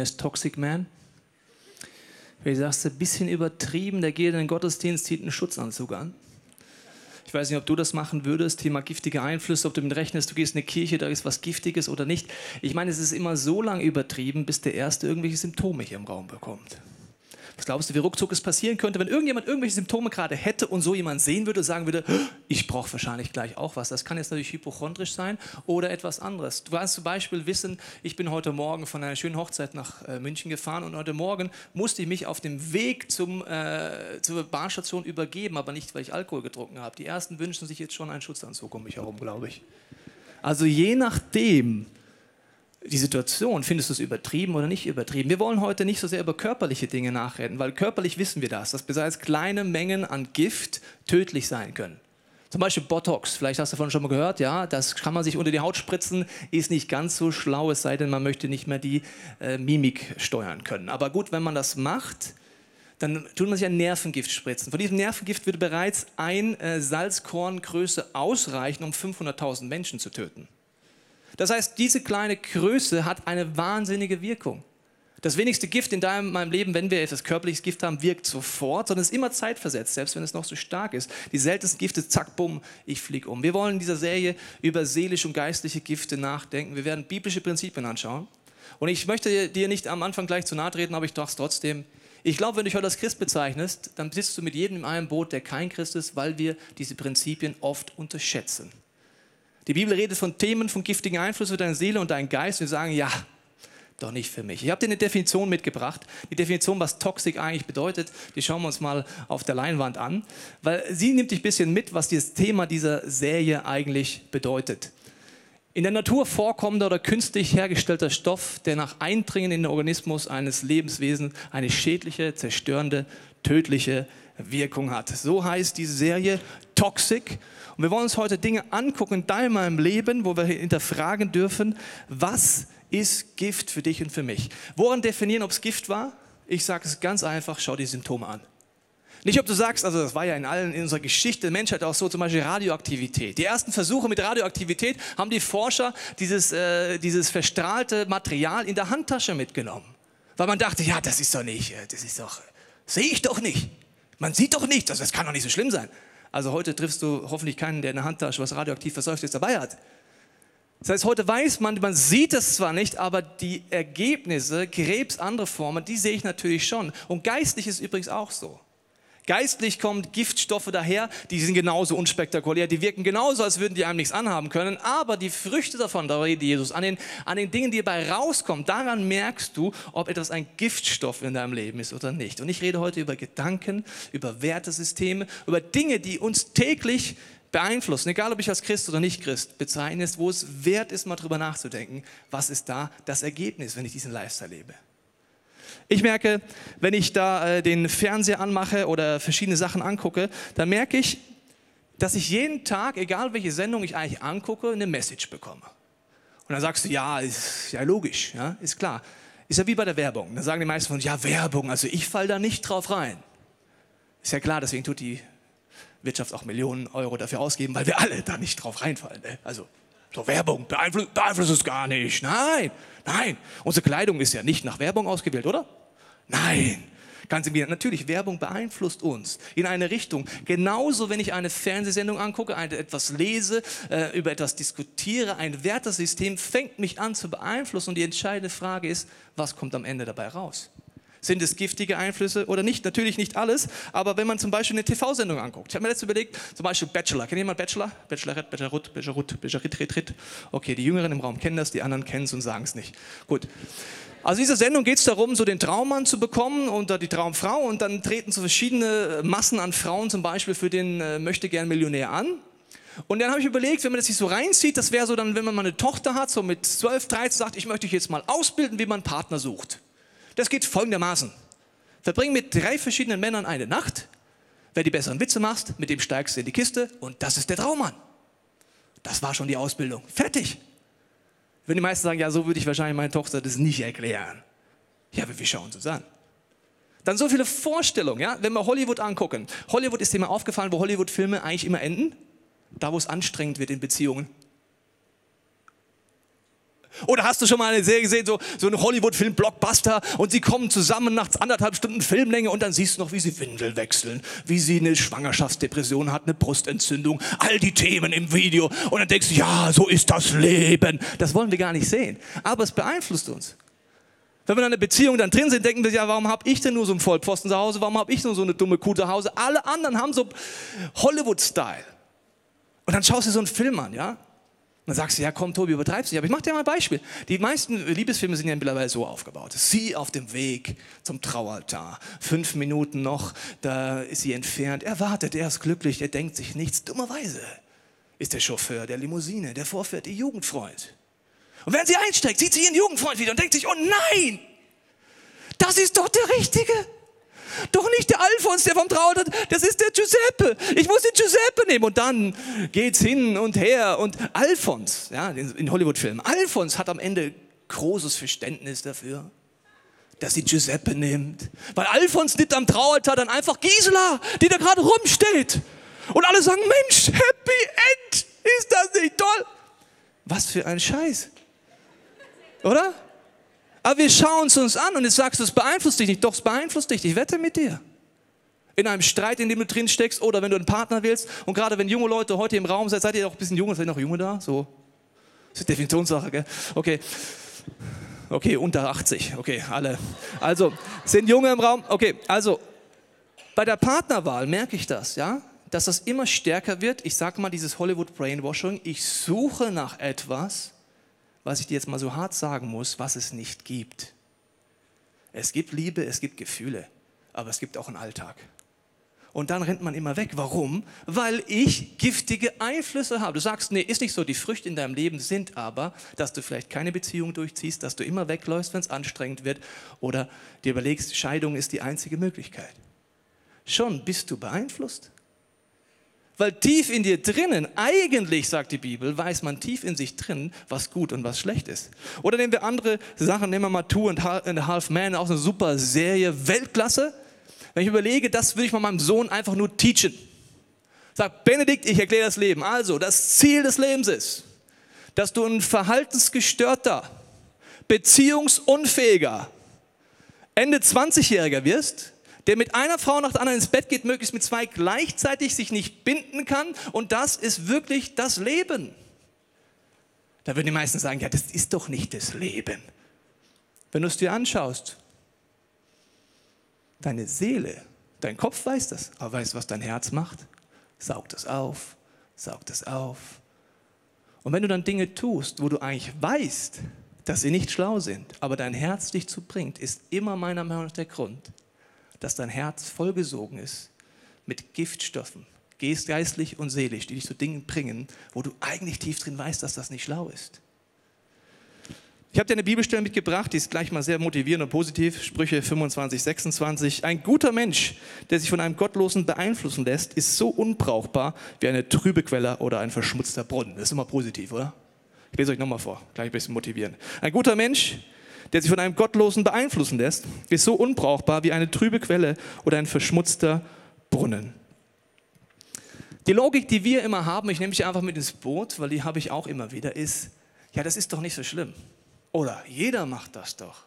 Mir ist Toxic Man. Wie sagst du, ein bisschen übertrieben, der geht in den Gottesdienst, zieht einen Schutzanzug an. Ich weiß nicht, ob du das machen würdest, Thema giftige Einflüsse, ob du mit rechnest, du gehst in eine Kirche, da ist was Giftiges oder nicht. Ich meine, es ist immer so lange übertrieben, bis der Erste irgendwelche Symptome hier im Raum bekommt. Was glaubst du, wie ruckzuck es passieren könnte, wenn irgendjemand irgendwelche Symptome gerade hätte und so jemand sehen würde und sagen würde, ich brauche wahrscheinlich gleich auch was. Das kann jetzt natürlich hypochondrisch sein oder etwas anderes. Du kannst zum Beispiel wissen, ich bin heute Morgen von einer schönen Hochzeit nach äh, München gefahren und heute Morgen musste ich mich auf dem Weg zum, äh, zur Bahnstation übergeben, aber nicht, weil ich Alkohol getrunken habe. Die ersten wünschen sich jetzt schon einen Schutzanzug um mich herum, glaube ich. Also je nachdem, die Situation, findest du es übertrieben oder nicht übertrieben? Wir wollen heute nicht so sehr über körperliche Dinge nachreden, weil körperlich wissen wir das, dass bereits kleine Mengen an Gift tödlich sein können. Zum Beispiel Botox, vielleicht hast du davon schon mal gehört, ja, das kann man sich unter die Haut spritzen, ist nicht ganz so schlau, es sei denn, man möchte nicht mehr die äh, Mimik steuern können. Aber gut, wenn man das macht, dann tut man sich ein Nervengift spritzen. Von diesem Nervengift würde bereits ein äh, Salzkorngröße ausreichen, um 500.000 Menschen zu töten. Das heißt, diese kleine Größe hat eine wahnsinnige Wirkung. Das wenigste Gift in deinem, meinem Leben, wenn wir etwas körperliches Gift haben, wirkt sofort, sondern ist immer zeitversetzt, selbst wenn es noch so stark ist. Die seltensten Gifte, zack, bumm, ich fliege um. Wir wollen in dieser Serie über seelische und geistliche Gifte nachdenken. Wir werden biblische Prinzipien anschauen. Und ich möchte dir nicht am Anfang gleich zu nahe treten, aber ich dachte es trotzdem. Ich glaube, wenn du dich heute als Christ bezeichnest, dann sitzt du mit jedem in einem Boot, der kein Christ ist, weil wir diese Prinzipien oft unterschätzen. Die Bibel redet von Themen von giftigen Einfluss für deine Seele und deinen Geist. Und wir sagen, ja, doch nicht für mich. Ich habe dir eine Definition mitgebracht. Die Definition, was Toxik eigentlich bedeutet, die schauen wir uns mal auf der Leinwand an, weil sie nimmt dich ein bisschen mit, was das Thema dieser Serie eigentlich bedeutet. In der Natur vorkommender oder künstlich hergestellter Stoff, der nach Eindringen in den Organismus eines Lebenswesens eine schädliche, zerstörende, tödliche Wirkung hat. So heißt diese Serie Toxic und wir wollen uns heute Dinge angucken in deinem Leben, wo wir hinterfragen dürfen, was ist Gift für dich und für mich? Woran definieren, ob es Gift war? Ich sage es ganz einfach, schau die Symptome an. Nicht, ob du sagst, also das war ja in allen in unserer Geschichte der Menschheit auch so, zum Beispiel Radioaktivität. Die ersten Versuche mit Radioaktivität haben die Forscher dieses, äh, dieses verstrahlte Material in der Handtasche mitgenommen. Weil man dachte, ja, das ist doch nicht, äh, das ist doch, sehe ich doch nicht. Man sieht doch nichts, also das kann doch nicht so schlimm sein. Also heute triffst du hoffentlich keinen, der in der Handtasche was radioaktiv verseuchtes dabei hat. Das heißt, heute weiß man, man sieht es zwar nicht, aber die Ergebnisse, Krebs, andere Formen, die sehe ich natürlich schon. Und geistlich ist übrigens auch so. Geistlich kommen Giftstoffe daher, die sind genauso unspektakulär, die wirken genauso, als würden die einem nichts anhaben können, aber die Früchte davon, da redet Jesus, an den, an den Dingen, die dabei rauskommen, daran merkst du, ob etwas ein Giftstoff in deinem Leben ist oder nicht. Und ich rede heute über Gedanken, über Wertesysteme, über Dinge, die uns täglich beeinflussen, egal ob ich als Christ oder nicht Christ bezeichnest, wo es wert ist, mal drüber nachzudenken, was ist da das Ergebnis, wenn ich diesen Lifestyle lebe. Ich merke, wenn ich da äh, den Fernseher anmache oder verschiedene Sachen angucke, dann merke ich, dass ich jeden Tag, egal welche Sendung ich eigentlich angucke, eine Message bekomme. Und dann sagst du, ja, ist ja logisch, ja, ist klar. Ist ja wie bei der Werbung. Dann sagen die meisten von uns, ja, Werbung, also ich falle da nicht drauf rein. Ist ja klar, deswegen tut die Wirtschaft auch Millionen Euro dafür ausgeben, weil wir alle da nicht drauf reinfallen. Ne? Also so Werbung beeinflusst, beeinflusst es gar nicht. Nein, nein. Unsere Kleidung ist ja nicht nach Werbung ausgewählt, oder? Nein. Ganz im Gegenteil. Natürlich, Werbung beeinflusst uns in eine Richtung. Genauso, wenn ich eine Fernsehsendung angucke, etwas lese, äh, über etwas diskutiere, ein Wertesystem fängt mich an zu beeinflussen. Und die entscheidende Frage ist, was kommt am Ende dabei raus? Sind es giftige Einflüsse oder nicht? Natürlich nicht alles, aber wenn man zum Beispiel eine TV-Sendung anguckt. Ich habe mir letztens überlegt, zum Beispiel Bachelor. Kennt jemand Bachelor? Bachelorette, Bachelorut, Bachelorut, Bachelorette, Rit, Okay, die Jüngeren im Raum kennen das, die anderen kennen es und sagen es nicht. Gut. Also in dieser Sendung geht es darum, so den Traummann zu bekommen und die Traumfrau und dann treten so verschiedene Massen an Frauen zum Beispiel für den äh, möchte gern Millionär an. Und dann habe ich überlegt, wenn man das sich so reinzieht, das wäre so dann, wenn man mal eine Tochter hat, so mit 12, 13, sagt, ich möchte dich jetzt mal ausbilden, wie man einen Partner sucht. Das geht folgendermaßen. Verbring mit drei verschiedenen Männern eine Nacht. Wer die besseren Witze macht, mit dem steigst du in die Kiste und das ist der Traummann. Das war schon die Ausbildung. Fertig. Wenn die meisten sagen, ja, so würde ich wahrscheinlich meine Tochter das nicht erklären. Ja, aber wir schauen uns das an. Dann so viele Vorstellungen, ja, wenn wir Hollywood angucken. Hollywood ist mal aufgefallen, wo Hollywood-Filme eigentlich immer enden? Da, wo es anstrengend wird in Beziehungen. Oder hast du schon mal eine Serie gesehen, so, so ein Hollywood-Film, Blockbuster, und sie kommen zusammen nach anderthalb Stunden Filmlänge und dann siehst du noch, wie sie Windel wechseln, wie sie eine Schwangerschaftsdepression hat, eine Brustentzündung, all die Themen im Video. Und dann denkst du, ja, so ist das Leben. Das wollen wir gar nicht sehen. Aber es beeinflusst uns. Wenn wir in einer Beziehung dann drin sind, denken wir, ja, warum habe ich denn nur so einen Vollpfosten zu Hause? Warum habe ich nur so eine dumme Kuh zu Hause? Alle anderen haben so Hollywood-Style. Und dann schaust du so einen Film an, ja? Dann sagst du, ja komm Tobi, übertreibst du. Aber ich mache dir mal ein Beispiel. Die meisten Liebesfilme sind ja mittlerweile so aufgebaut. Sie auf dem Weg zum Traualtar. Fünf Minuten noch, da ist sie entfernt. Er wartet, er ist glücklich, er denkt sich nichts. Dummerweise ist der Chauffeur der Limousine, der vorfährt, ihr Jugendfreund. Und wenn sie einsteigt, sieht sie ihren Jugendfreund wieder und denkt sich, oh nein, das ist doch der Richtige. Nicht der vom Traut hat, das ist der Giuseppe. Ich muss den Giuseppe nehmen. Und dann geht's hin und her. Und Alfons, ja, in Hollywood-Filmen, Alfons hat am Ende großes Verständnis dafür, dass sie Giuseppe nimmt. Weil Alfons nimmt am Traualtar dann einfach Gisela, die da gerade rumsteht. Und alle sagen, Mensch, Happy End, ist das nicht toll? Was für ein Scheiß. Oder? Aber wir schauen es uns an und jetzt sagst du, es beeinflusst dich nicht. Doch, es beeinflusst dich. Ich wette mit dir. In einem Streit, in dem du drin steckst oder wenn du einen Partner willst und gerade wenn junge Leute heute im Raum seid, seid ihr auch ein bisschen jung, seid ihr noch junge da? So. Das ist Definitionssache, gell? Okay. Okay, unter 80. Okay, alle. Also, sind Junge im Raum? Okay, also, bei der Partnerwahl merke ich das, ja? Dass das immer stärker wird. Ich sage mal dieses Hollywood Brainwashing. Ich suche nach etwas, was ich dir jetzt mal so hart sagen muss, was es nicht gibt. Es gibt Liebe, es gibt Gefühle, aber es gibt auch einen Alltag. Und dann rennt man immer weg. Warum? Weil ich giftige Einflüsse habe. Du sagst, nee, ist nicht so. Die Früchte in deinem Leben sind aber, dass du vielleicht keine Beziehung durchziehst, dass du immer wegläufst, wenn es anstrengend wird oder dir überlegst, Scheidung ist die einzige Möglichkeit. Schon bist du beeinflusst. Weil tief in dir drinnen, eigentlich, sagt die Bibel, weiß man tief in sich drin, was gut und was schlecht ist. Oder nehmen wir andere Sachen, nehmen wir mal Two and a Half Man, auch eine super Serie, Weltklasse. Wenn ich überlege, das würde ich mal meinem Sohn einfach nur teachen. Sag, Benedikt, ich erkläre das Leben. Also, das Ziel des Lebens ist, dass du ein verhaltensgestörter, beziehungsunfähiger, Ende 20-Jähriger wirst, der mit einer Frau nach der anderen ins Bett geht, möglichst mit zwei gleichzeitig sich nicht binden kann. Und das ist wirklich das Leben. Da würden die meisten sagen, ja, das ist doch nicht das Leben. Wenn du es dir anschaust, deine Seele, dein Kopf weiß das, aber weißt du, was dein Herz macht? Saugt es auf, saugt es auf. Und wenn du dann Dinge tust, wo du eigentlich weißt, dass sie nicht schlau sind, aber dein Herz dich zu bringt, ist immer meiner Meinung nach der Grund, dass dein Herz vollgesogen ist mit Giftstoffen, geistlich und seelisch, die dich zu Dingen bringen, wo du eigentlich tief drin weißt, dass das nicht schlau ist. Ich habe dir eine Bibelstelle mitgebracht, die ist gleich mal sehr motivierend und positiv. Sprüche 25, 26. Ein guter Mensch, der sich von einem Gottlosen beeinflussen lässt, ist so unbrauchbar wie eine trübe Quelle oder ein verschmutzter Brunnen. Das ist immer positiv, oder? Ich lese euch nochmal vor, gleich ein bisschen motivieren. Ein guter Mensch, der sich von einem Gottlosen beeinflussen lässt, ist so unbrauchbar wie eine trübe Quelle oder ein verschmutzter Brunnen. Die Logik, die wir immer haben, ich nehme mich einfach mit ins Boot, weil die habe ich auch immer wieder, ist, ja, das ist doch nicht so schlimm. Oder jeder macht das doch.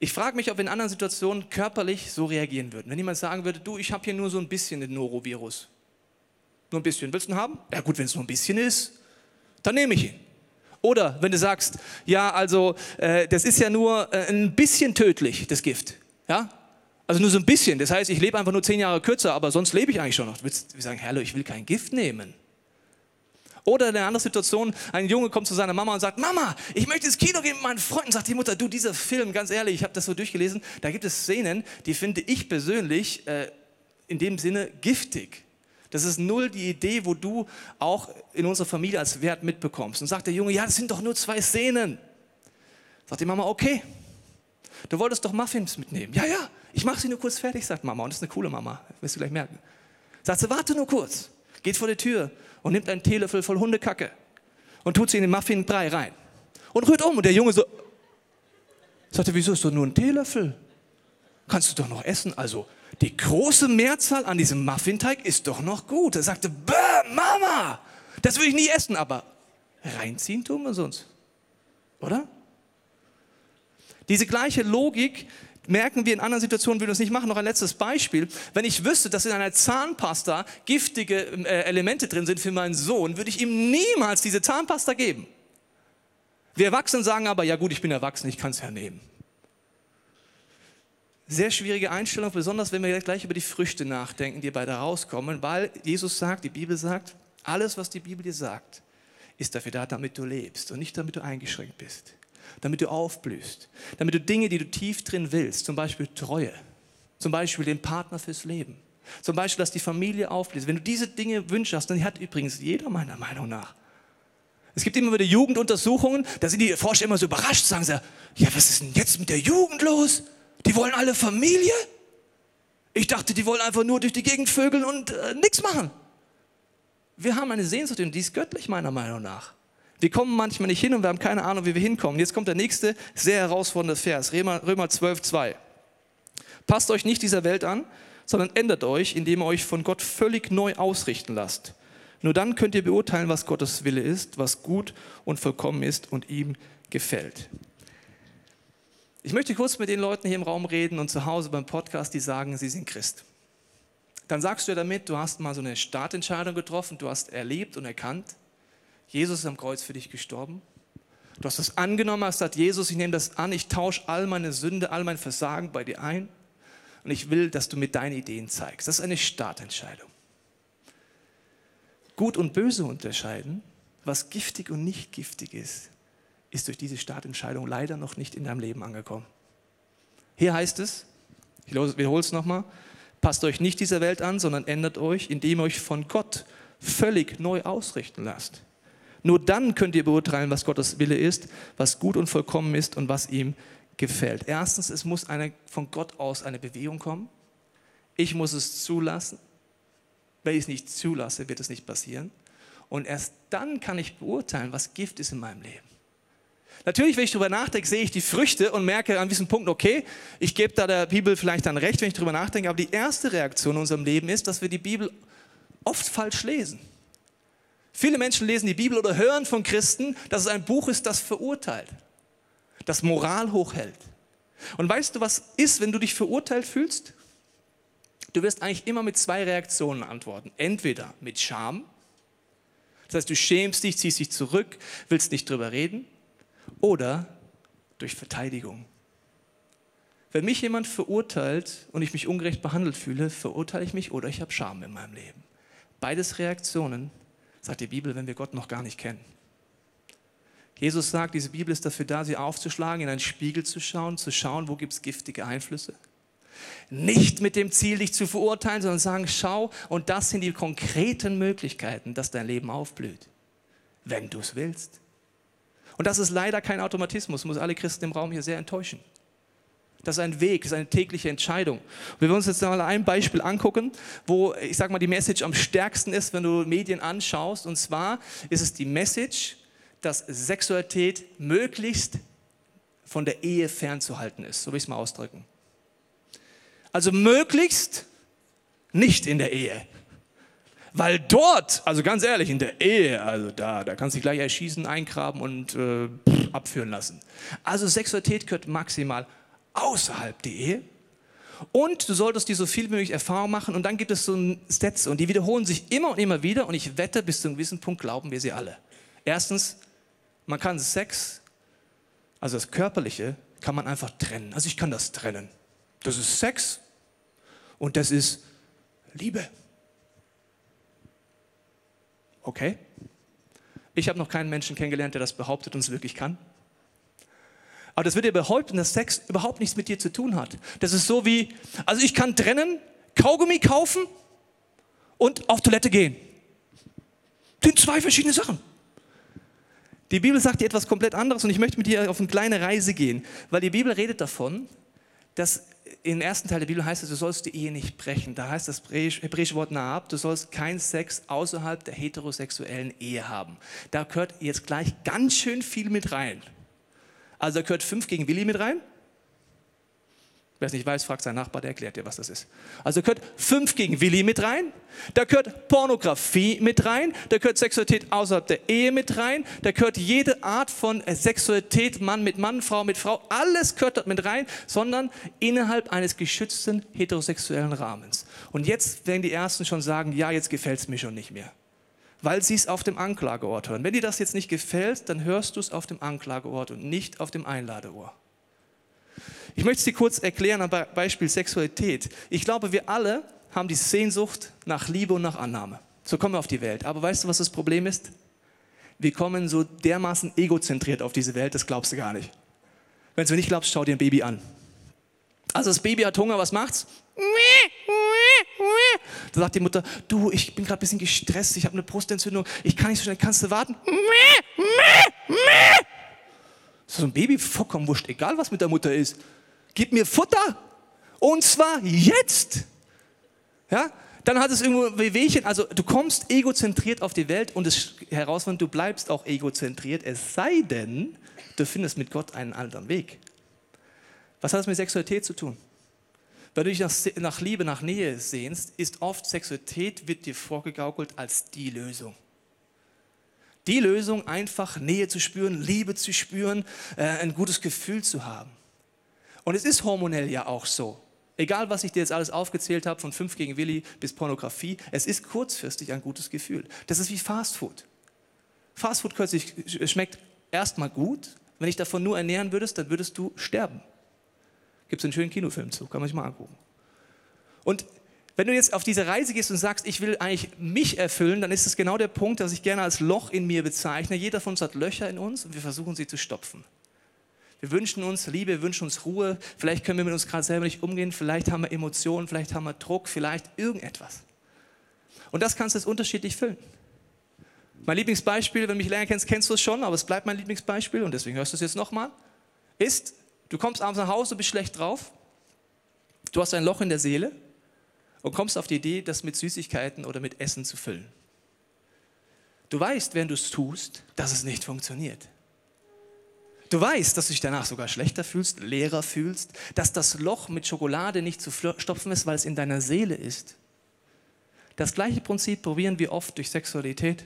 Ich frage mich, ob wir in anderen Situationen körperlich so reagieren würden. Wenn jemand sagen würde, du, ich habe hier nur so ein bisschen den Norovirus. Nur ein bisschen. Willst du ihn haben? Ja gut, wenn es nur ein bisschen ist, dann nehme ich ihn. Oder wenn du sagst, ja, also äh, das ist ja nur äh, ein bisschen tödlich, das Gift. Ja? Also nur so ein bisschen. Das heißt, ich lebe einfach nur zehn Jahre kürzer, aber sonst lebe ich eigentlich schon noch. Du willst sagen, hallo, ich will kein Gift nehmen. Oder in einer anderen Situation, ein Junge kommt zu seiner Mama und sagt, Mama, ich möchte ins Kino gehen mit meinen Freunden. Sagt die Mutter, du, dieser Film, ganz ehrlich, ich habe das so durchgelesen, da gibt es Szenen, die finde ich persönlich äh, in dem Sinne giftig. Das ist null die Idee, wo du auch in unserer Familie als Wert mitbekommst. Und sagt der Junge, ja, das sind doch nur zwei Szenen. Sagt die Mama, okay. Du wolltest doch Muffins mitnehmen. Ja, ja, ich mache sie nur kurz fertig, sagt Mama. Und das ist eine coole Mama, wirst du gleich merken. Sagt sie, warte nur kurz. Geht vor die Tür und nimmt einen Teelöffel voll Hundekacke und tut sie in den Muffinbrei rein. Und rührt um. Und der Junge so, sagt er, wieso ist doch nur ein Teelöffel? Kannst du doch noch essen. Also, die große Mehrzahl an diesem Muffinteig ist doch noch gut. Er sagte, Bäh, Mama, das will ich nie essen, aber reinziehen tun wir sonst. Oder? Diese gleiche Logik merken wir in anderen Situationen, würden wir es nicht machen. Noch ein letztes Beispiel. Wenn ich wüsste, dass in einer Zahnpasta giftige äh, Elemente drin sind für meinen Sohn, würde ich ihm niemals diese Zahnpasta geben. Wir Erwachsenen sagen aber, ja gut, ich bin erwachsen, ich kann es ja nehmen. Sehr schwierige Einstellung, besonders wenn wir gleich über die Früchte nachdenken, die bei da rauskommen, weil Jesus sagt, die Bibel sagt, alles, was die Bibel dir sagt, ist dafür da, damit du lebst und nicht damit du eingeschränkt bist damit du aufblühst, damit du Dinge, die du tief drin willst, zum Beispiel Treue, zum Beispiel den Partner fürs Leben, zum Beispiel, dass die Familie aufblüht. Wenn du diese Dinge wünschst, hast, dann hat übrigens jeder meiner Meinung nach. Es gibt immer wieder Jugenduntersuchungen, da sind die Forscher immer so überrascht, sagen sie, ja, was ist denn jetzt mit der Jugend los? Die wollen alle Familie? Ich dachte, die wollen einfach nur durch die Gegend vögeln und äh, nichts machen. Wir haben eine Sehnsucht und die ist göttlich meiner Meinung nach. Wir kommen manchmal nicht hin und wir haben keine Ahnung, wie wir hinkommen. Jetzt kommt der nächste sehr herausfordernde Vers, Römer, Römer 12, 2. Passt euch nicht dieser Welt an, sondern ändert euch, indem ihr euch von Gott völlig neu ausrichten lasst. Nur dann könnt ihr beurteilen, was Gottes Wille ist, was gut und vollkommen ist und ihm gefällt. Ich möchte kurz mit den Leuten hier im Raum reden und zu Hause beim Podcast, die sagen, sie sind Christ. Dann sagst du damit, du hast mal so eine Startentscheidung getroffen, du hast erlebt und erkannt, Jesus ist am Kreuz für dich gestorben. Du hast das angenommen, hast gesagt, Jesus, ich nehme das an, ich tausche all meine Sünde, all mein Versagen bei dir ein und ich will, dass du mir deine Ideen zeigst. Das ist eine Startentscheidung. Gut und böse unterscheiden, was giftig und nicht giftig ist, ist durch diese Startentscheidung leider noch nicht in deinem Leben angekommen. Hier heißt es, ich wiederhole es nochmal, passt euch nicht dieser Welt an, sondern ändert euch, indem ihr euch von Gott völlig neu ausrichten lasst. Nur dann könnt ihr beurteilen, was Gottes Wille ist, was gut und vollkommen ist und was ihm gefällt. Erstens, es muss eine, von Gott aus eine Bewegung kommen. Ich muss es zulassen. Wenn ich es nicht zulasse, wird es nicht passieren. Und erst dann kann ich beurteilen, was Gift ist in meinem Leben. Natürlich, wenn ich darüber nachdenke, sehe ich die Früchte und merke an diesem Punkt, okay, ich gebe da der Bibel vielleicht dann recht, wenn ich darüber nachdenke, aber die erste Reaktion in unserem Leben ist, dass wir die Bibel oft falsch lesen. Viele Menschen lesen die Bibel oder hören von Christen, dass es ein Buch ist, das verurteilt, das Moral hochhält. Und weißt du, was ist, wenn du dich verurteilt fühlst? Du wirst eigentlich immer mit zwei Reaktionen antworten. Entweder mit Scham, das heißt, du schämst dich, ziehst dich zurück, willst nicht drüber reden, oder durch Verteidigung. Wenn mich jemand verurteilt und ich mich ungerecht behandelt fühle, verurteile ich mich oder ich habe Scham in meinem Leben. Beides Reaktionen, sagt die Bibel, wenn wir Gott noch gar nicht kennen. Jesus sagt, diese Bibel ist dafür da, sie aufzuschlagen, in einen Spiegel zu schauen, zu schauen, wo gibt es giftige Einflüsse. Nicht mit dem Ziel, dich zu verurteilen, sondern sagen, schau, und das sind die konkreten Möglichkeiten, dass dein Leben aufblüht, wenn du es willst. Und das ist leider kein Automatismus, muss alle Christen im Raum hier sehr enttäuschen. Das ist ein Weg, das ist eine tägliche Entscheidung. wir wollen uns jetzt mal ein Beispiel angucken, wo ich sage mal die Message am stärksten ist, wenn du Medien anschaust. Und zwar ist es die Message, dass Sexualität möglichst von der Ehe fernzuhalten ist. So will ich es mal ausdrücken. Also möglichst nicht in der Ehe. Weil dort, also ganz ehrlich, in der Ehe, also da, da kannst du dich gleich erschießen, eingraben und äh, abführen lassen. Also Sexualität gehört maximal außerhalb der Ehe. Und du solltest dir so viel wie möglich Erfahrung machen. Und dann gibt es so Sätze und die wiederholen sich immer und immer wieder. Und ich wette, bis zu einem gewissen Punkt glauben wir sie alle. Erstens, man kann Sex, also das Körperliche, kann man einfach trennen. Also ich kann das trennen. Das ist Sex und das ist Liebe. Okay? Ich habe noch keinen Menschen kennengelernt, der das behauptet und es wirklich kann. Aber das wird dir behaupten, dass Sex überhaupt nichts mit dir zu tun hat. Das ist so wie, also ich kann trennen, Kaugummi kaufen und auf Toilette gehen. Das sind zwei verschiedene Sachen. Die Bibel sagt dir etwas komplett anderes und ich möchte mit dir auf eine kleine Reise gehen, weil die Bibel redet davon, dass im ersten Teil der Bibel heißt es, du sollst die Ehe nicht brechen. Da heißt das hebräische Wort Naab, du sollst keinen Sex außerhalb der heterosexuellen Ehe haben. Da gehört jetzt gleich ganz schön viel mit rein. Also da gehört 5 gegen Willi mit rein. Wer es nicht weiß, fragt seinen Nachbar, der erklärt dir, was das ist. Also gehört fünf gegen Willi mit rein, da gehört Pornografie mit rein, da gehört Sexualität außerhalb der Ehe mit rein, da gehört jede Art von Sexualität, Mann mit Mann, Frau mit Frau, alles gehört dort mit rein, sondern innerhalb eines geschützten heterosexuellen Rahmens. Und jetzt werden die Ersten schon sagen, ja, jetzt gefällt es mir schon nicht mehr. Weil sie es auf dem Anklageort hören. Wenn dir das jetzt nicht gefällt, dann hörst du es auf dem Anklageort und nicht auf dem Einladeohr. Ich möchte es dir kurz erklären am Beispiel Sexualität. Ich glaube, wir alle haben die Sehnsucht nach Liebe und nach Annahme. So kommen wir auf die Welt. Aber weißt du, was das Problem ist? Wir kommen so dermaßen egozentriert auf diese Welt, das glaubst du gar nicht. Wenn du nicht glaubst, schau dir ein Baby an. Also das Baby hat Hunger, was macht's? Da sagt die Mutter, du, ich bin gerade ein bisschen gestresst, ich habe eine Brustentzündung, ich kann nicht so schnell, kannst du warten? So ein Baby vollkommen wurscht, egal was mit der Mutter ist gib mir Futter und zwar jetzt. Ja? Dann hat es irgendwo Wehwehchen. Also du kommst egozentriert auf die Welt und es herausfindet, du bleibst auch egozentriert, es sei denn, du findest mit Gott einen anderen Weg. Was hat das mit Sexualität zu tun? Weil du dich nach, nach Liebe, nach Nähe sehnst, ist oft Sexualität, wird dir vorgegaukelt als die Lösung. Die Lösung, einfach Nähe zu spüren, Liebe zu spüren, äh, ein gutes Gefühl zu haben. Und es ist hormonell ja auch so. Egal, was ich dir jetzt alles aufgezählt habe, von 5 gegen Willi bis Pornografie, es ist kurzfristig ein gutes Gefühl. Das ist wie Fastfood. Fastfood schmeckt erstmal gut. Wenn ich davon nur ernähren würdest, dann würdest du sterben. Gibt es einen schönen Kinofilm zu, kann man sich mal angucken. Und wenn du jetzt auf diese Reise gehst und sagst, ich will eigentlich mich erfüllen, dann ist es genau der Punkt, dass ich gerne als Loch in mir bezeichne. Jeder von uns hat Löcher in uns und wir versuchen sie zu stopfen. Wir wünschen uns Liebe, wir wünschen uns Ruhe. Vielleicht können wir mit uns gerade selber nicht umgehen. Vielleicht haben wir Emotionen, vielleicht haben wir Druck, vielleicht irgendetwas. Und das kannst du jetzt unterschiedlich füllen. Mein Lieblingsbeispiel, wenn du mich länger kennst, kennst du es schon, aber es bleibt mein Lieblingsbeispiel und deswegen hörst du es jetzt nochmal, ist, du kommst abends nach Hause, bist schlecht drauf, du hast ein Loch in der Seele und kommst auf die Idee, das mit Süßigkeiten oder mit Essen zu füllen. Du weißt, wenn du es tust, dass es nicht funktioniert. Du weißt, dass du dich danach sogar schlechter fühlst, leerer fühlst, dass das Loch mit Schokolade nicht zu stopfen ist, weil es in deiner Seele ist. Das gleiche Prinzip probieren wir oft durch Sexualität.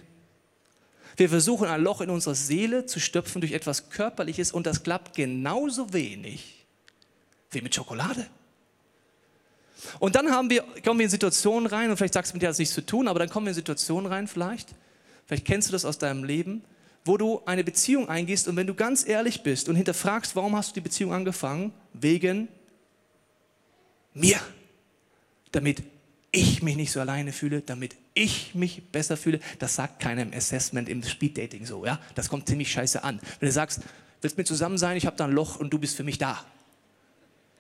Wir versuchen ein Loch in unserer Seele zu stopfen durch etwas Körperliches und das klappt genauso wenig wie mit Schokolade. Und dann haben wir, kommen wir in Situationen rein, und vielleicht sagst du mit dir das nichts zu tun, aber dann kommen wir in Situationen rein vielleicht, vielleicht kennst du das aus deinem Leben, wo du eine Beziehung eingehst und wenn du ganz ehrlich bist und hinterfragst, warum hast du die Beziehung angefangen? Wegen mir. Damit ich mich nicht so alleine fühle, damit ich mich besser fühle. Das sagt keiner im Assessment, im Speeddating so. Ja? Das kommt ziemlich scheiße an. Wenn du sagst, willst mit zusammen sein, ich habe da ein Loch und du bist für mich da.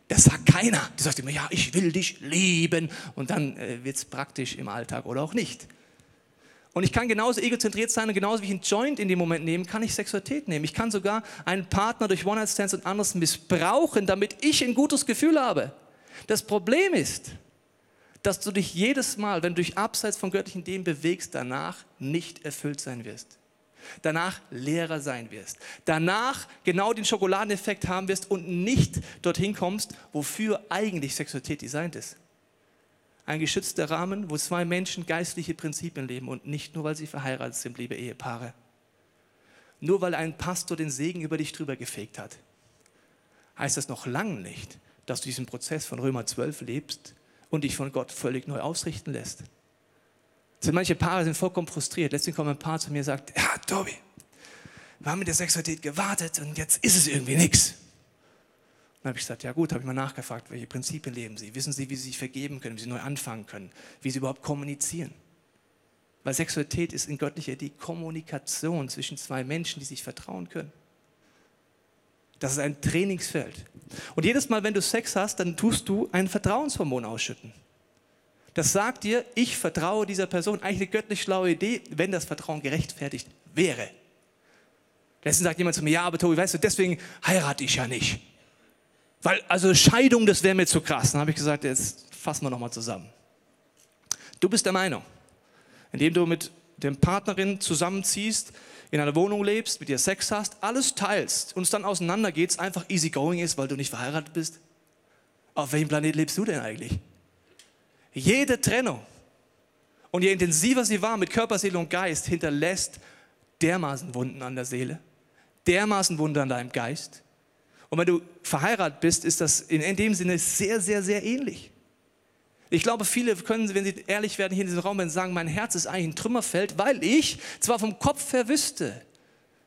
Das sagt keiner. Du sagst immer, ja, ich will dich lieben. Und dann äh, wird es praktisch im Alltag oder auch nicht. Und ich kann genauso egozentriert sein und genauso wie ich einen Joint in dem Moment nehmen, kann ich Sexualität nehmen. Ich kann sogar einen Partner durch One-Night-Stands und anderes missbrauchen, damit ich ein gutes Gefühl habe. Das Problem ist, dass du dich jedes Mal, wenn du dich abseits von göttlichen Themen bewegst, danach nicht erfüllt sein wirst. Danach leerer sein wirst. Danach genau den Schokoladeneffekt haben wirst und nicht dorthin kommst, wofür eigentlich Sexualität designt ist ein geschützter Rahmen, wo zwei Menschen geistliche Prinzipien leben und nicht nur, weil sie verheiratet sind, liebe Ehepaare. Nur weil ein Pastor den Segen über dich drüber gefegt hat, heißt das noch lange nicht, dass du diesen Prozess von Römer 12 lebst und dich von Gott völlig neu ausrichten lässt. Also manche Paare sind vollkommen frustriert. Letztens kommt ein Paar zu mir und sagt, ja, Tobi, wir haben mit der Sexualität gewartet und jetzt ist es irgendwie nichts. Dann habe ich gesagt, ja gut, habe ich mal nachgefragt, welche Prinzipien leben Sie? Wissen Sie, wie Sie sich vergeben können, wie Sie neu anfangen können, wie Sie überhaupt kommunizieren? Weil Sexualität ist in göttlicher die Kommunikation zwischen zwei Menschen, die sich vertrauen können. Das ist ein Trainingsfeld. Und jedes Mal, wenn du Sex hast, dann tust du ein Vertrauenshormon ausschütten. Das sagt dir, ich vertraue dieser Person. Eigentlich eine göttlich schlaue Idee, wenn das Vertrauen gerechtfertigt wäre. Letztens sagt jemand zu mir, ja, aber Tobi, weißt du, deswegen heirate ich ja nicht. Weil, also Scheidung, das wäre mir zu krass. Dann habe ich gesagt, jetzt fassen wir nochmal zusammen. Du bist der Meinung, indem du mit dem Partnerin zusammenziehst, in einer Wohnung lebst, mit ihr Sex hast, alles teilst und es dann auseinandergeht, einfach easy going ist, weil du nicht verheiratet bist? Auf welchem Planet lebst du denn eigentlich? Jede Trennung und je intensiver sie war mit Körper, Seele und Geist, hinterlässt dermaßen Wunden an der Seele, dermaßen Wunden an deinem Geist. Und wenn du verheiratet bist, ist das in dem Sinne sehr, sehr, sehr ähnlich. Ich glaube, viele können, wenn sie ehrlich werden, hier in diesem Raum sagen, mein Herz ist eigentlich ein Trümmerfeld, weil ich zwar vom Kopf her wüsste,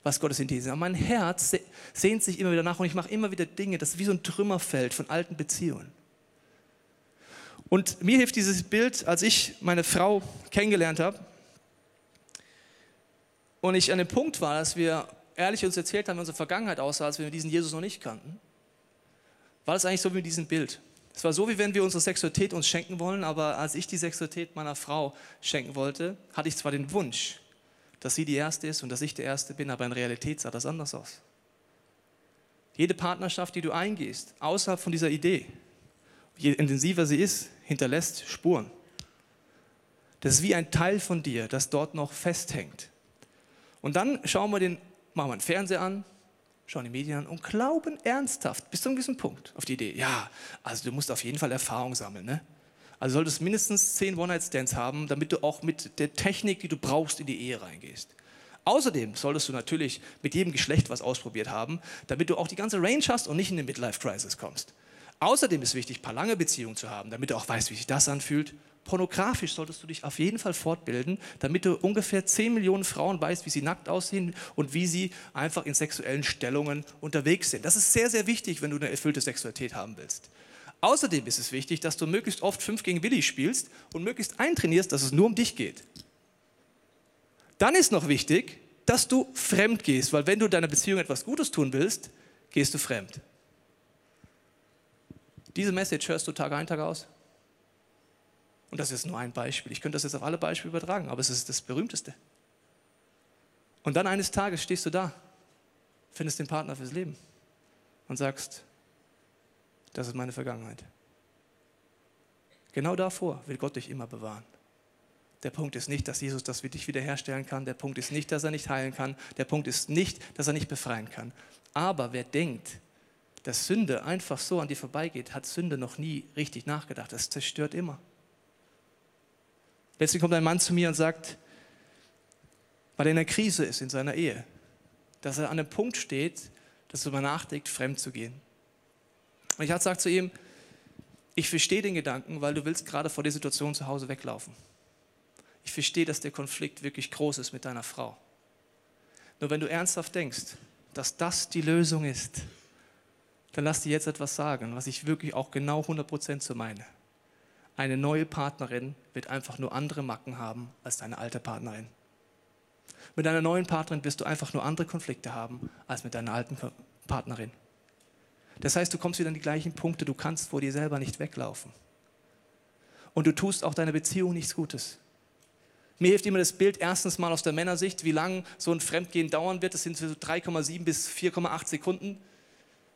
was Gottes Idee ist, aber mein Herz sehnt sich immer wieder nach und ich mache immer wieder Dinge, das ist wie so ein Trümmerfeld von alten Beziehungen. Und mir hilft dieses Bild, als ich meine Frau kennengelernt habe und ich an dem Punkt war, dass wir ehrlich uns erzählt haben, wie unsere Vergangenheit aussah, als wir diesen Jesus noch nicht kannten, war das eigentlich so wie mit diesem Bild. Es war so, wie wenn wir unsere Sexualität uns schenken wollen, aber als ich die Sexualität meiner Frau schenken wollte, hatte ich zwar den Wunsch, dass sie die Erste ist und dass ich der Erste bin, aber in Realität sah das anders aus. Jede Partnerschaft, die du eingehst, außerhalb von dieser Idee, je intensiver sie ist, hinterlässt Spuren. Das ist wie ein Teil von dir, das dort noch festhängt. Und dann schauen wir den, machen wir den Fernseher an, schauen die Medien an und glauben ernsthaft bis zu einem gewissen Punkt auf die Idee. Ja, also du musst auf jeden Fall Erfahrung sammeln. Ne? Also solltest mindestens zehn One-Night-Stands haben, damit du auch mit der Technik, die du brauchst, in die Ehe reingehst. Außerdem solltest du natürlich mit jedem Geschlecht was ausprobiert haben, damit du auch die ganze Range hast und nicht in eine Midlife-Crisis kommst. Außerdem ist wichtig, ein paar lange Beziehungen zu haben, damit du auch weißt, wie sich das anfühlt pornografisch solltest du dich auf jeden Fall fortbilden, damit du ungefähr 10 Millionen Frauen weißt, wie sie nackt aussehen und wie sie einfach in sexuellen Stellungen unterwegs sind. Das ist sehr, sehr wichtig, wenn du eine erfüllte Sexualität haben willst. Außerdem ist es wichtig, dass du möglichst oft 5 gegen Willi spielst und möglichst eintrainierst, dass es nur um dich geht. Dann ist noch wichtig, dass du fremd gehst, weil wenn du deiner Beziehung etwas Gutes tun willst, gehst du fremd. Diese Message hörst du Tag ein, Tag aus. Und das ist nur ein Beispiel. Ich könnte das jetzt auf alle Beispiele übertragen, aber es ist das berühmteste. Und dann eines Tages stehst du da, findest den Partner fürs Leben und sagst, das ist meine Vergangenheit. Genau davor will Gott dich immer bewahren. Der Punkt ist nicht, dass Jesus das für dich wiederherstellen kann. Der Punkt ist nicht, dass er nicht heilen kann. Der Punkt ist nicht, dass er nicht befreien kann. Aber wer denkt, dass Sünde einfach so an dir vorbeigeht, hat Sünde noch nie richtig nachgedacht. Es zerstört immer. Letztlich kommt ein Mann zu mir und sagt, weil er in einer Krise ist in seiner Ehe, dass er an einem Punkt steht, dass er darüber nachdenkt, fremd zu gehen. Und ich habe gesagt zu ihm, ich verstehe den Gedanken, weil du willst gerade vor der Situation zu Hause weglaufen. Ich verstehe, dass der Konflikt wirklich groß ist mit deiner Frau. Nur wenn du ernsthaft denkst, dass das die Lösung ist, dann lass dir jetzt etwas sagen, was ich wirklich auch genau 100% so meine. Eine neue Partnerin wird einfach nur andere Macken haben als deine alte Partnerin. Mit deiner neuen Partnerin wirst du einfach nur andere Konflikte haben als mit deiner alten Partnerin. Das heißt, du kommst wieder an die gleichen Punkte, du kannst vor dir selber nicht weglaufen. Und du tust auch deiner Beziehung nichts Gutes. Mir hilft immer das Bild erstens mal aus der Männersicht, wie lange so ein Fremdgehen dauern wird. Das sind so 3,7 bis 4,8 Sekunden,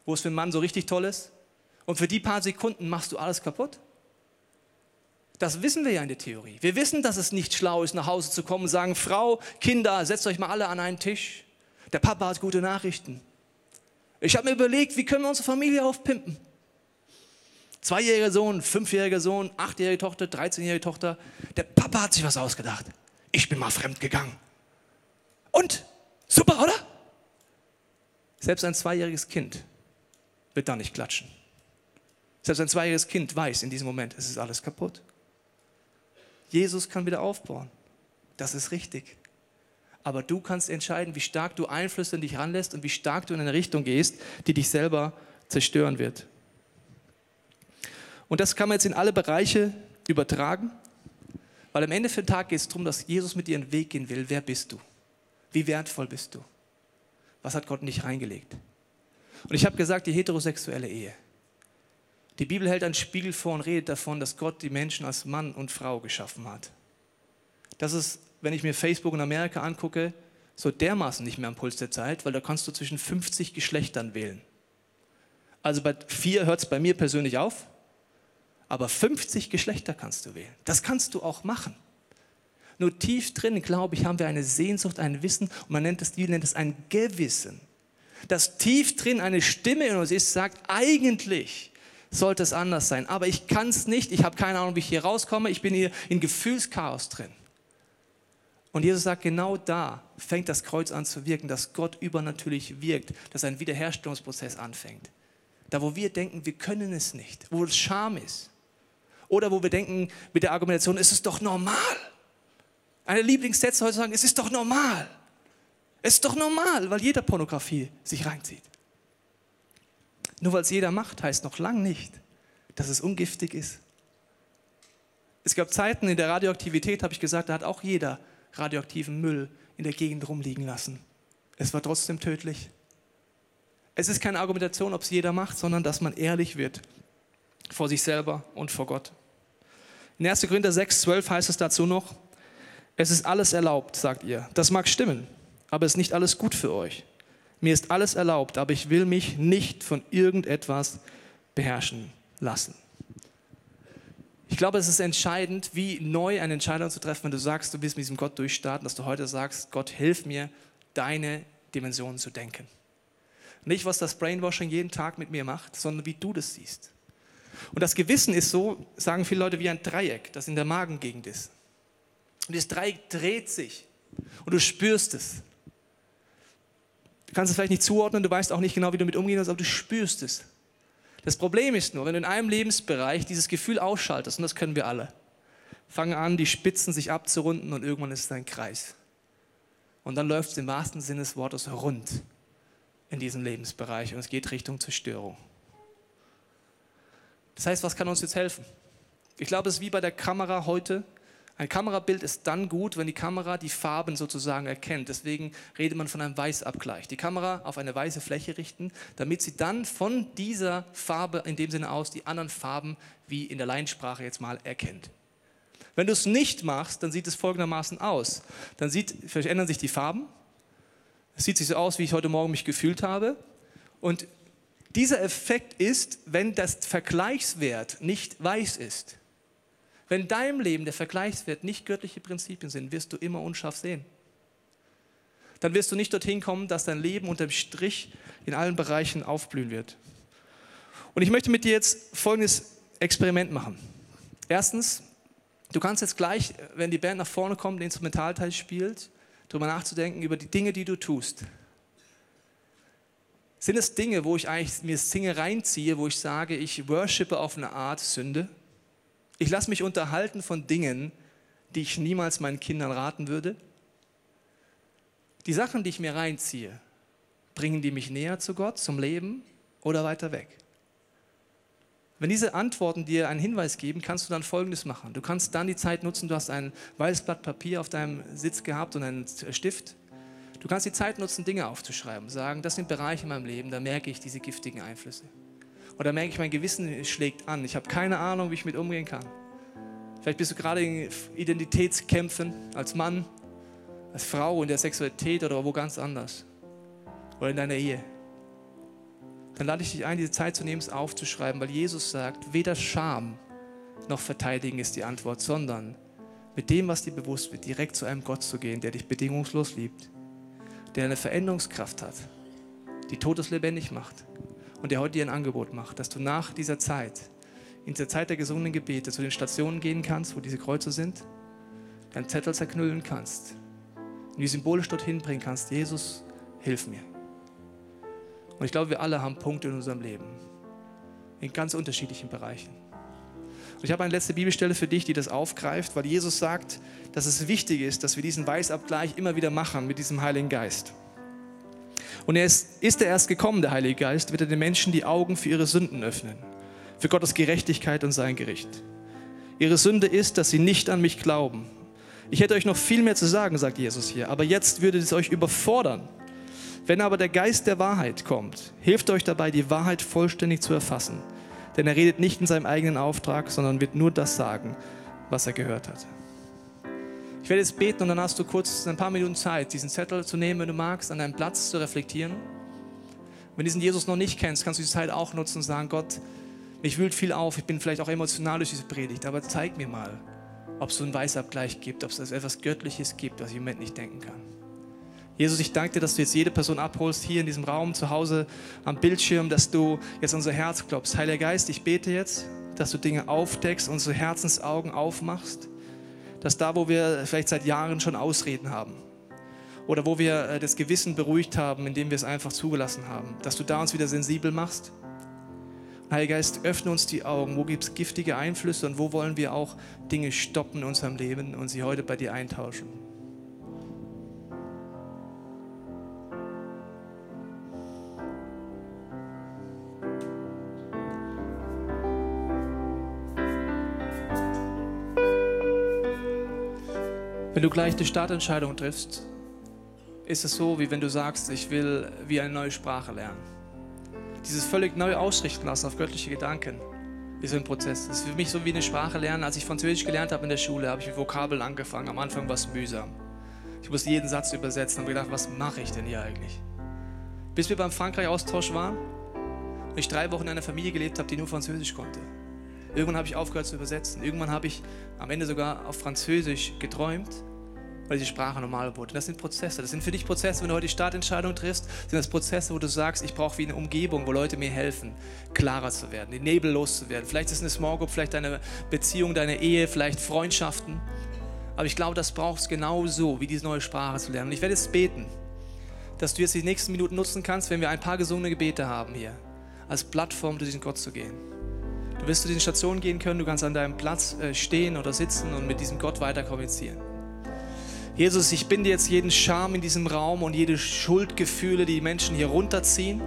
wo es für einen Mann so richtig toll ist. Und für die paar Sekunden machst du alles kaputt. Das wissen wir ja in der Theorie. Wir wissen, dass es nicht schlau ist, nach Hause zu kommen und sagen, Frau, Kinder, setzt euch mal alle an einen Tisch. Der Papa hat gute Nachrichten. Ich habe mir überlegt, wie können wir unsere Familie aufpimpen? Zweijähriger Sohn, fünfjähriger Sohn, achtjährige Tochter, 13-jährige Tochter. Der Papa hat sich was ausgedacht. Ich bin mal fremd gegangen. Und? Super, oder? Selbst ein zweijähriges Kind wird da nicht klatschen. Selbst ein zweijähriges Kind weiß in diesem Moment, es ist alles kaputt. Jesus kann wieder aufbauen. Das ist richtig. Aber du kannst entscheiden, wie stark du Einflüsse in dich ranlässt und wie stark du in eine Richtung gehst, die dich selber zerstören wird. Und das kann man jetzt in alle Bereiche übertragen, weil am Ende für den Tag geht es darum, dass Jesus mit dir einen Weg gehen will. Wer bist du? Wie wertvoll bist du? Was hat Gott in dich reingelegt? Und ich habe gesagt, die heterosexuelle Ehe die Bibel hält einen Spiegel vor und redet davon, dass Gott die Menschen als Mann und Frau geschaffen hat. Das ist, wenn ich mir Facebook in Amerika angucke, so dermaßen nicht mehr am Puls der Zeit, weil da kannst du zwischen 50 Geschlechtern wählen. Also bei vier hört es bei mir persönlich auf, aber 50 Geschlechter kannst du wählen. Das kannst du auch machen. Nur tief drin, glaube ich, haben wir eine Sehnsucht, ein Wissen und man nennt es, die nennt es ein Gewissen. Dass tief drin eine Stimme in uns ist, sagt, eigentlich sollte es anders sein. Aber ich kann es nicht, ich habe keine Ahnung, wie ich hier rauskomme, ich bin hier in Gefühlschaos drin. Und Jesus sagt, genau da fängt das Kreuz an zu wirken, dass Gott übernatürlich wirkt, dass ein Wiederherstellungsprozess anfängt. Da, wo wir denken, wir können es nicht, wo es Scham ist. Oder wo wir denken mit der Argumentation, es ist doch normal. Eine Lieblingssätze heute sagen, es ist doch normal. Es ist doch normal, weil jeder Pornografie sich reinzieht. Nur weil es jeder macht, heißt noch lang nicht, dass es ungiftig ist. Es gab Zeiten in der Radioaktivität, habe ich gesagt, da hat auch jeder radioaktiven Müll in der Gegend rumliegen lassen. Es war trotzdem tödlich. Es ist keine Argumentation, ob es jeder macht, sondern dass man ehrlich wird vor sich selber und vor Gott. In 1. Korinther 6, 12 heißt es dazu noch, es ist alles erlaubt, sagt ihr. Das mag stimmen, aber es ist nicht alles gut für euch. Mir ist alles erlaubt, aber ich will mich nicht von irgendetwas beherrschen lassen. Ich glaube, es ist entscheidend, wie neu eine Entscheidung zu treffen, wenn du sagst, du willst mit diesem Gott durchstarten, dass du heute sagst, Gott, hilf mir, deine Dimensionen zu denken. Nicht, was das Brainwashing jeden Tag mit mir macht, sondern wie du das siehst. Und das Gewissen ist so, sagen viele Leute, wie ein Dreieck, das in der Magengegend ist. Und das Dreieck dreht sich und du spürst es. Du kannst es vielleicht nicht zuordnen, du weißt auch nicht genau, wie du mit umgehen sollst, aber du spürst es. Das Problem ist nur, wenn du in einem Lebensbereich dieses Gefühl ausschaltest, und das können wir alle, fangen an, die Spitzen sich abzurunden und irgendwann ist es ein Kreis. Und dann läuft es im wahrsten Sinne des Wortes rund in diesem Lebensbereich und es geht Richtung Zerstörung. Das heißt, was kann uns jetzt helfen? Ich glaube, es ist wie bei der Kamera heute. Ein Kamerabild ist dann gut, wenn die Kamera die Farben sozusagen erkennt. Deswegen redet man von einem Weißabgleich. Die Kamera auf eine weiße Fläche richten, damit sie dann von dieser Farbe in dem Sinne aus die anderen Farben wie in der Laiensprache jetzt mal erkennt. Wenn du es nicht machst, dann sieht es folgendermaßen aus. Dann sieht, verändern sich die Farben. Es sieht sich so aus, wie ich heute Morgen mich gefühlt habe. Und dieser Effekt ist, wenn das Vergleichswert nicht weiß ist. Wenn in deinem Leben der Vergleichswert nicht göttliche Prinzipien sind, wirst du immer unscharf sehen. Dann wirst du nicht dorthin kommen, dass dein Leben unterm Strich in allen Bereichen aufblühen wird. Und ich möchte mit dir jetzt folgendes Experiment machen. Erstens, du kannst jetzt gleich, wenn die Band nach vorne kommt, den Instrumentalteil spielt, darüber nachzudenken, über die Dinge, die du tust. Sind es Dinge, wo ich eigentlich mir das Singe reinziehe, wo ich sage, ich worshipe auf eine Art Sünde? Ich lasse mich unterhalten von Dingen, die ich niemals meinen Kindern raten würde. Die Sachen, die ich mir reinziehe, bringen die mich näher zu Gott, zum Leben oder weiter weg? Wenn diese Antworten dir einen Hinweis geben, kannst du dann Folgendes machen. Du kannst dann die Zeit nutzen, du hast ein weißes Blatt Papier auf deinem Sitz gehabt und einen Stift. Du kannst die Zeit nutzen, Dinge aufzuschreiben, sagen, das sind Bereiche in meinem Leben, da merke ich diese giftigen Einflüsse. Oder merke ich, mein Gewissen schlägt an. Ich habe keine Ahnung, wie ich mit umgehen kann. Vielleicht bist du gerade in Identitätskämpfen als Mann, als Frau in der Sexualität oder wo ganz anders. Oder in deiner Ehe. Dann lade ich dich ein, diese Zeit zu nehmen, es aufzuschreiben, weil Jesus sagt, weder Scham noch Verteidigen ist die Antwort, sondern mit dem, was dir bewusst wird, direkt zu einem Gott zu gehen, der dich bedingungslos liebt, der eine Veränderungskraft hat, die Todes lebendig macht und der heute dir ein Angebot macht, dass du nach dieser Zeit, in der Zeit der gesungenen Gebete, zu den Stationen gehen kannst, wo diese Kreuze sind, deinen Zettel zerknüllen kannst und die symbolisch dorthin bringen kannst, Jesus, hilf mir. Und ich glaube, wir alle haben Punkte in unserem Leben, in ganz unterschiedlichen Bereichen. Und ich habe eine letzte Bibelstelle für dich, die das aufgreift, weil Jesus sagt, dass es wichtig ist, dass wir diesen Weißabgleich immer wieder machen mit diesem Heiligen Geist. Und er ist, ist er erst gekommen, der Heilige Geist, wird er den Menschen die Augen für ihre Sünden öffnen, für Gottes Gerechtigkeit und sein Gericht. Ihre Sünde ist, dass sie nicht an mich glauben. Ich hätte euch noch viel mehr zu sagen, sagt Jesus hier, aber jetzt würde es euch überfordern. Wenn aber der Geist der Wahrheit kommt, hilft euch dabei, die Wahrheit vollständig zu erfassen. Denn er redet nicht in seinem eigenen Auftrag, sondern wird nur das sagen, was er gehört hat. Ich werde jetzt beten und dann hast du kurz ein paar Minuten Zeit, diesen Zettel zu nehmen, wenn du magst, an deinem Platz zu reflektieren. Wenn du diesen Jesus noch nicht kennst, kannst du die Zeit auch nutzen und sagen, Gott, mich wühlt viel auf, ich bin vielleicht auch emotional durch diese Predigt, aber zeig mir mal, ob es so einen Weißabgleich gibt, ob es etwas Göttliches gibt, was ich im Moment nicht denken kann. Jesus, ich danke dir, dass du jetzt jede Person abholst, hier in diesem Raum, zu Hause, am Bildschirm, dass du jetzt unser Herz klopfst. Heiliger Geist, ich bete jetzt, dass du Dinge aufdeckst, unsere Herzensaugen aufmachst, dass da, wo wir vielleicht seit Jahren schon Ausreden haben oder wo wir äh, das Gewissen beruhigt haben, indem wir es einfach zugelassen haben, dass du da uns wieder sensibel machst. Heiliger Geist, öffne uns die Augen. Wo gibt es giftige Einflüsse und wo wollen wir auch Dinge stoppen in unserem Leben und sie heute bei dir eintauschen? Wenn du gleich eine Startentscheidung triffst, ist es so, wie wenn du sagst, ich will wie eine neue Sprache lernen. Dieses völlig neu ausrichten lassen auf göttliche Gedanken ist ein Prozess. Das ist für mich so wie eine Sprache lernen. Als ich Französisch gelernt habe in der Schule, habe ich mit Vokabeln angefangen. Am Anfang war es mühsam. Ich musste jeden Satz übersetzen und habe gedacht, was mache ich denn hier eigentlich? Bis wir beim Frankreich-Austausch waren und ich drei Wochen in einer Familie gelebt habe, die nur Französisch konnte. Irgendwann habe ich aufgehört zu übersetzen. Irgendwann habe ich am Ende sogar auf Französisch geträumt weil die Sprache normal wurde. Das sind Prozesse. Das sind für dich Prozesse, wenn du heute die Startentscheidung triffst, sind das Prozesse, wo du sagst, ich brauche wie eine Umgebung, wo Leute mir helfen, klarer zu werden, den Nebel loszuwerden. Vielleicht ist es eine Small Group, vielleicht deine Beziehung, deine Ehe, vielleicht Freundschaften. Aber ich glaube, das brauchst genau so, wie diese neue Sprache zu lernen. Und ich werde jetzt beten, dass du jetzt die nächsten Minuten nutzen kannst, wenn wir ein paar gesungene Gebete haben hier, als Plattform durch den Gott zu gehen. Du wirst zu diesen Stationen gehen können, du kannst an deinem Platz äh, stehen oder sitzen und mit diesem Gott weiter kommunizieren. Jesus, ich binde jetzt jeden Scham in diesem Raum und jede Schuldgefühle, die die Menschen hier runterziehen.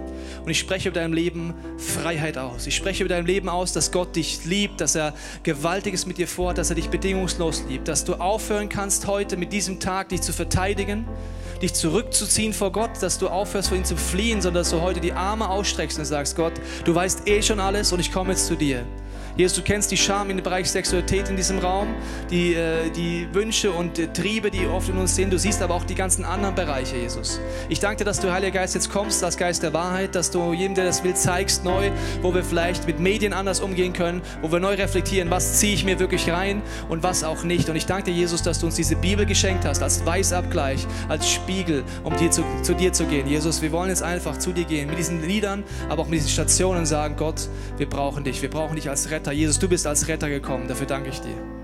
Und ich spreche über deinem Leben Freiheit aus. Ich spreche über deinem Leben aus, dass Gott dich liebt, dass er Gewaltiges mit dir vorhat, dass er dich bedingungslos liebt. Dass du aufhören kannst, heute mit diesem Tag dich zu verteidigen, dich zurückzuziehen vor Gott, dass du aufhörst, vor ihm zu fliehen, sondern dass du heute die Arme ausstreckst und sagst, Gott, du weißt eh schon alles und ich komme jetzt zu dir. Jesus, du kennst die Scham im Bereich Sexualität in diesem Raum, die, äh, die Wünsche und äh, Triebe, die oft in uns sind. Du siehst aber auch die ganzen anderen Bereiche, Jesus. Ich danke dir, dass du, Heiliger Geist, jetzt kommst als Geist der Wahrheit, dass du jedem, der das will, zeigst neu, wo wir vielleicht mit Medien anders umgehen können, wo wir neu reflektieren, was ziehe ich mir wirklich rein und was auch nicht. Und ich danke dir, Jesus, dass du uns diese Bibel geschenkt hast, als Weißabgleich, als Spiegel, um dir zu, zu dir zu gehen. Jesus, wir wollen jetzt einfach zu dir gehen, mit diesen Liedern, aber auch mit diesen Stationen sagen, Gott, wir brauchen dich, wir brauchen dich als Retter Retter. Jesus, du bist als Retter gekommen. Dafür danke ich dir.